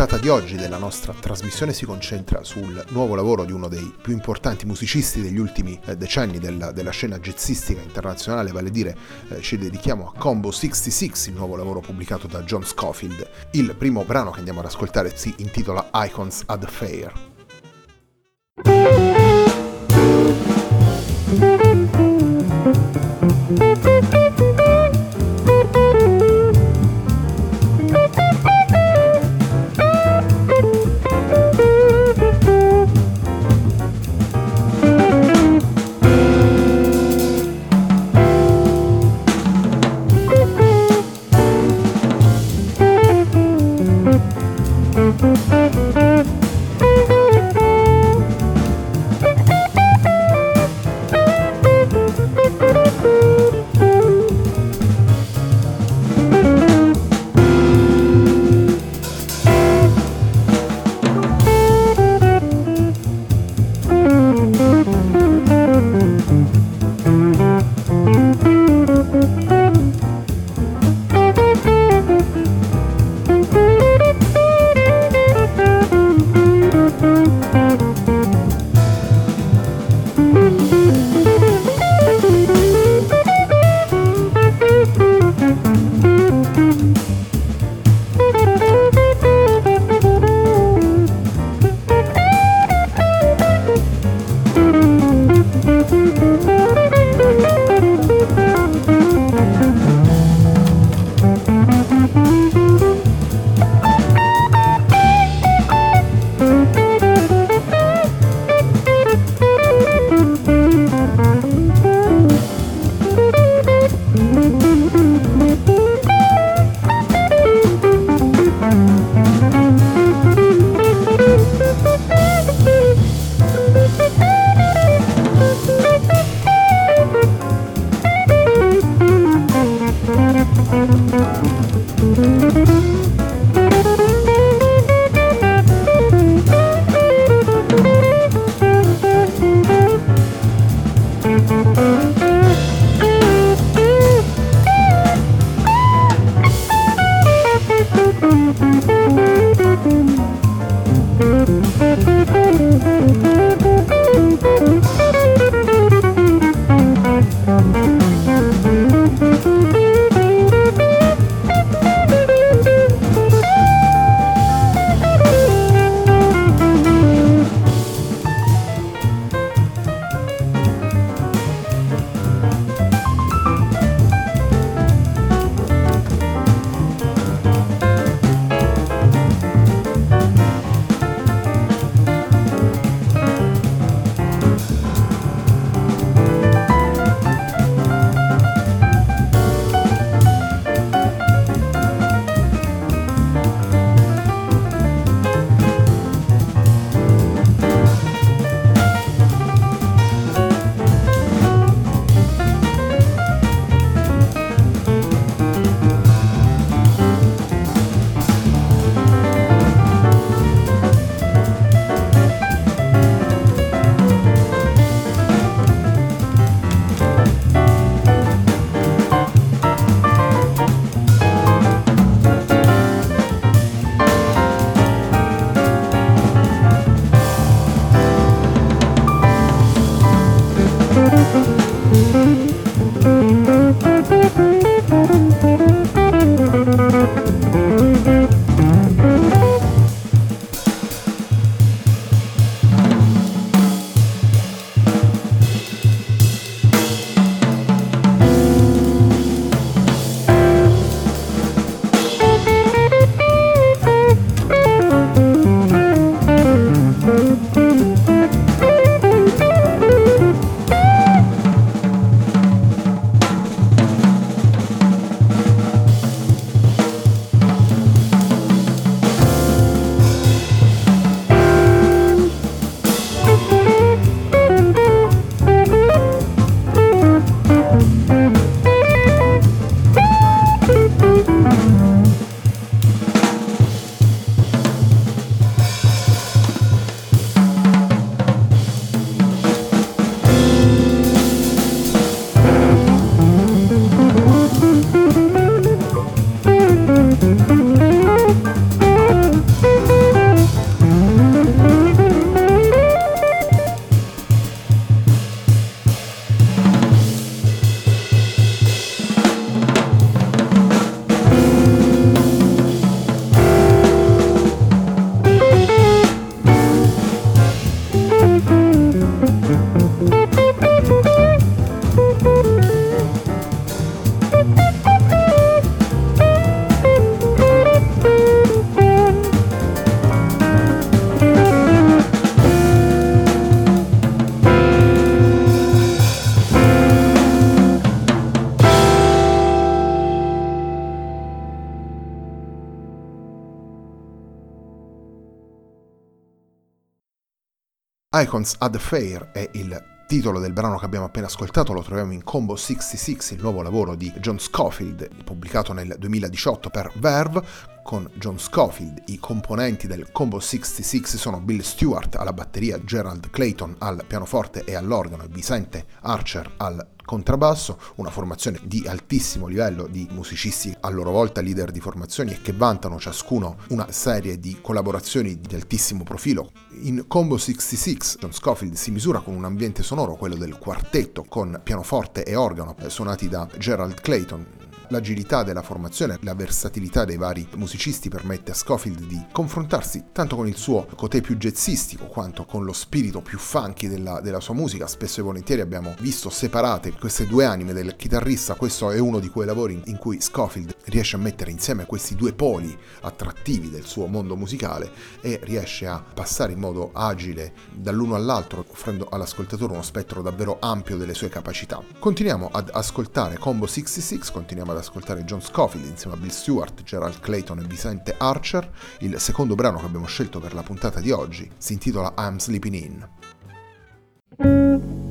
Puntata di oggi della nostra trasmissione si concentra sul nuovo lavoro di uno dei più importanti musicisti degli ultimi eh, decenni della, della, scena jazzistica internazionale, vale a dire eh, ci dedichiamo a Combo 66, il nuovo lavoro pubblicato da John Scofield. Il primo brano che andiamo ad ascoltare si intitola Icons at the Fair. Icons at the Fair è il titolo del brano che abbiamo appena ascoltato lo troviamo in Combo 66, il nuovo lavoro di John Scofield, pubblicato nel 2018 per Verve, con John Scofield. I componenti del Combo 66 sono Bill Stewart alla batteria, Gerald Clayton al pianoforte e all'organo e Vicente Archer al contrabbasso, una formazione di altissimo livello di musicisti a loro volta leader di formazioni e che vantano ciascuno una serie di collaborazioni di altissimo profilo. In Combo 66 John Scofield si misura con un ambiente sonoro, quello del quartetto, con pianoforte e organo suonati da Gerald Clayton, L'agilità della formazione, la versatilità dei vari musicisti permette a Scofield di confrontarsi tanto con il suo cotè più jazzistico quanto con lo spirito più funky della, della sua musica. Spesso e volentieri abbiamo visto separate queste due anime del chitarrista, questo è uno di quei lavori in cui Scofield riesce a mettere insieme questi due poli attrattivi del suo mondo musicale e riesce a passare in modo agile dall'uno all'altro, offrendo all'ascoltatore uno spettro davvero ampio delle sue capacità. Continuiamo ad ascoltare Combo 66, continuiamo ad ascoltare John Scofield insieme a Bill Stewart, Gerald Clayton e Vicente Archer. Il secondo brano che abbiamo scelto per la puntata di oggi si intitola I'm Sleeping In.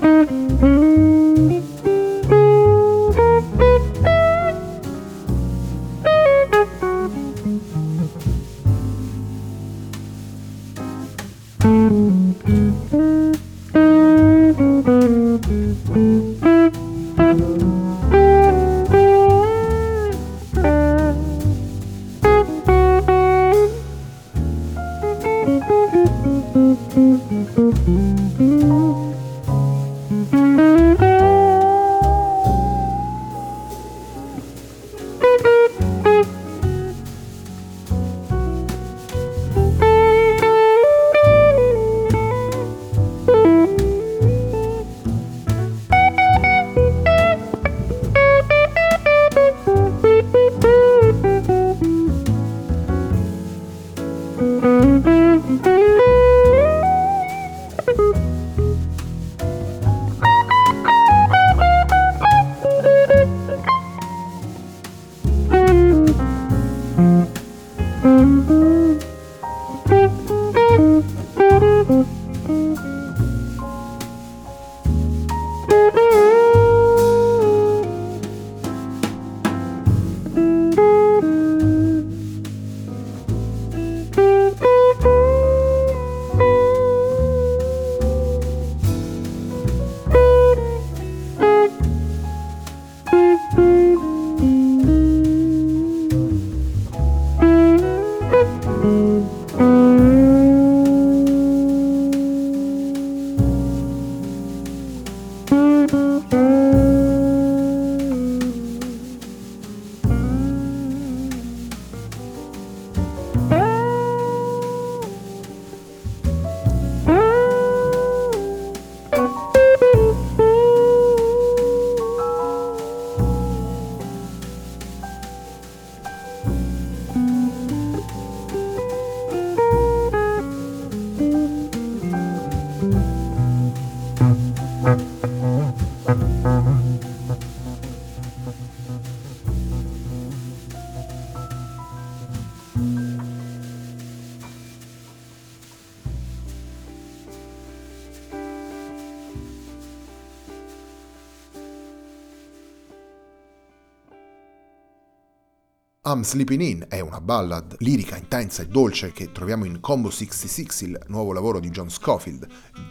Mm-hmm. I'm Sleeping In è una ballad lirica, intensa e dolce che troviamo in Combo 66, il nuovo lavoro di John Scofield,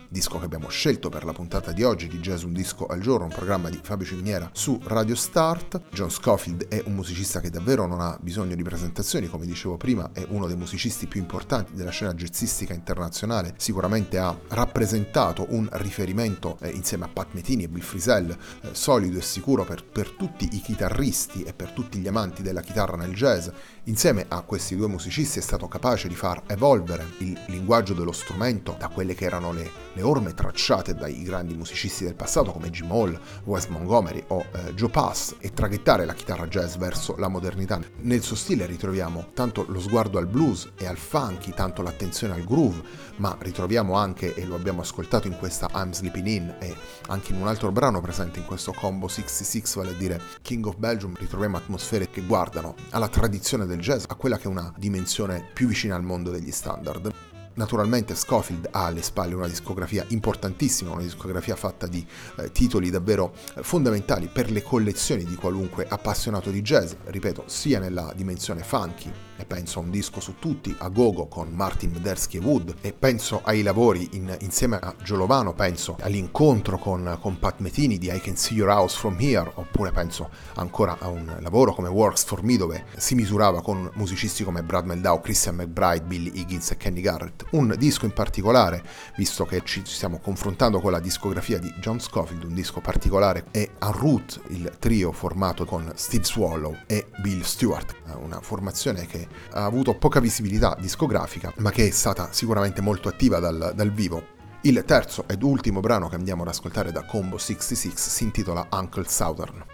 disco che abbiamo scelto per la puntata di oggi di Jazz Un Disco al Giorno, un programma di Fabio Ciminiera su Radio Start. John Scofield è un musicista che davvero non ha bisogno di presentazioni, come dicevo prima, è uno dei musicisti più importanti della scena jazzistica internazionale, sicuramente ha rappresentato un riferimento eh, insieme a Pat Metini e Bill Frisell, eh, solido e sicuro per, per tutti i chitarristi e per tutti gli amanti della chitarra nel jazz, insieme a questi due musicisti è stato capace di far evolvere il linguaggio dello strumento da quelle che erano le, le orme tracciate dai grandi musicisti del passato come Jim Hall, Wes Montgomery o eh, Joe Pass e traghettare la chitarra jazz verso la modernità. Nel suo stile ritroviamo tanto lo sguardo al blues e al funky, tanto l'attenzione al groove, ma ritroviamo anche, e lo abbiamo ascoltato in questa I'm Sleeping In e anche in un altro brano presente in questo combo 66, vale a dire King of Belgium, ritroviamo atmosfere che guardano alla tradizione del jazz, a quella che è una dimensione più vicina al mondo degli standard. Naturalmente Scofield ha alle spalle una discografia importantissima, una discografia fatta di eh, titoli davvero fondamentali per le collezioni di qualunque appassionato di jazz, ripeto, sia nella dimensione funky, e penso a un disco su tutti, a Gogo con Martin Medersky e Wood, e penso ai lavori in, insieme a Giolovano, penso all'incontro con, con Pat Metini di I Can See Your House From Here, oppure penso ancora a un lavoro come Works For Me dove si misurava con musicisti come Brad Meldau, Christian McBride, Billy Higgins e Kenny Garrett. Un disco in particolare, visto che ci stiamo confrontando con la discografia di John Scofield, un disco particolare è A Root, il trio formato con Steve Swallow e Bill Stewart, una formazione che ha avuto poca visibilità discografica, ma che è stata sicuramente molto attiva dal, dal vivo. Il terzo ed ultimo brano che andiamo ad ascoltare da Combo 66 si intitola Uncle Southern.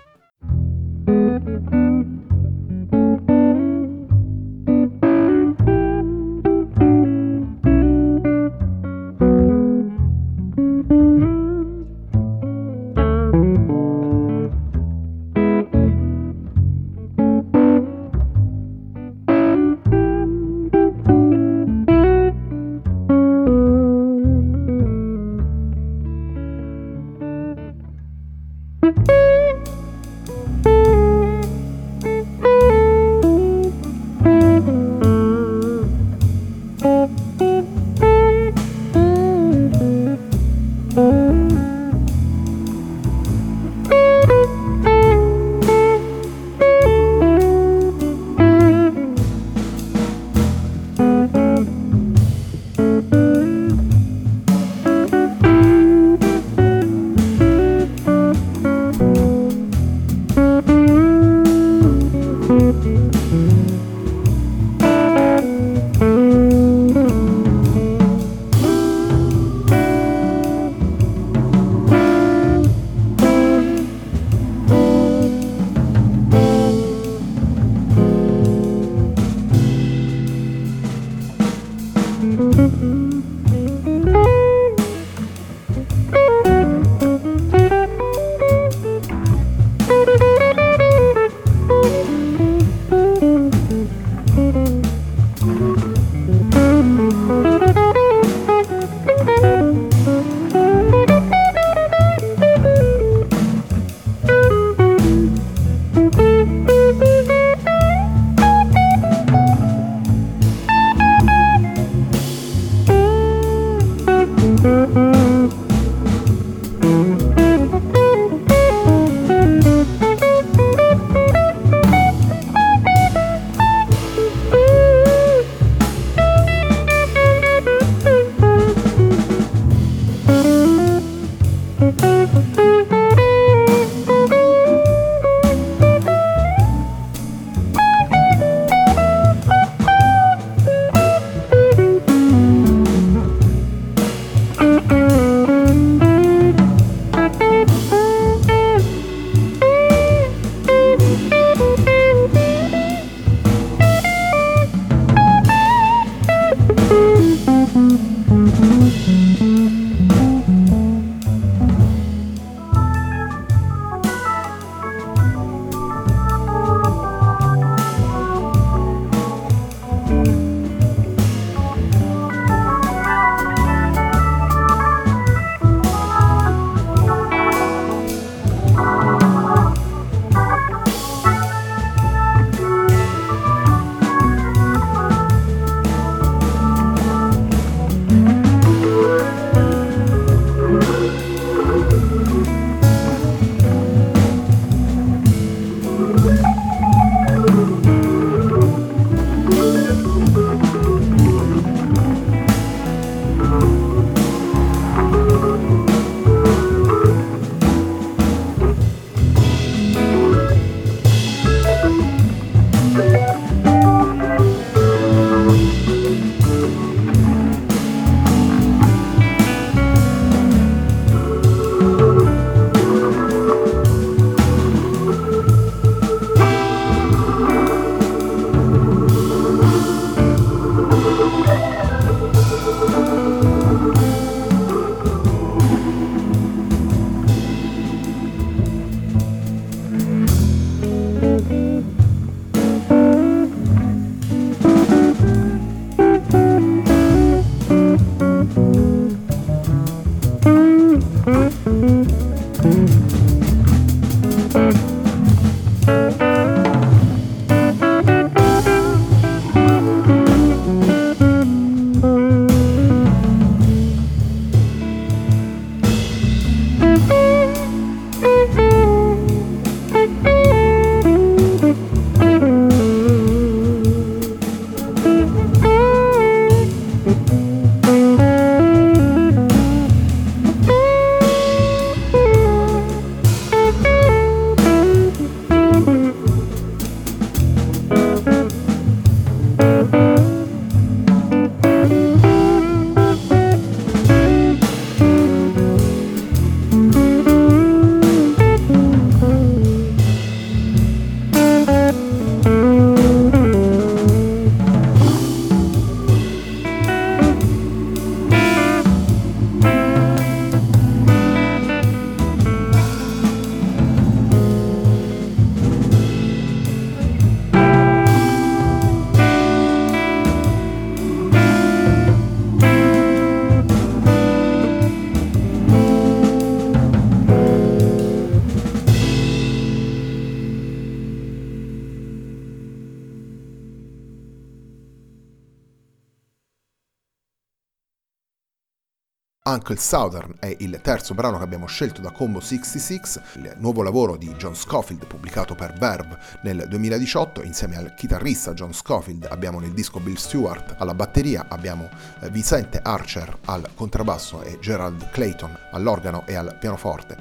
Uncle Southern è il terzo brano che abbiamo scelto da Combo 66, il nuovo lavoro di John Scofield pubblicato per Verve nel 2018. Insieme al chitarrista John Scofield abbiamo nel disco Bill Stewart alla batteria, abbiamo eh, Vicente Archer al contrabbasso e Gerald Clayton all'organo e al pianoforte.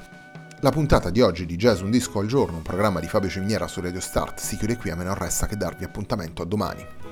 La puntata di oggi di Jazz Un Disco al Giorno, un programma di Fabio Ciminiera su Radio Start, si chiude qui a me non resta che darvi appuntamento a domani.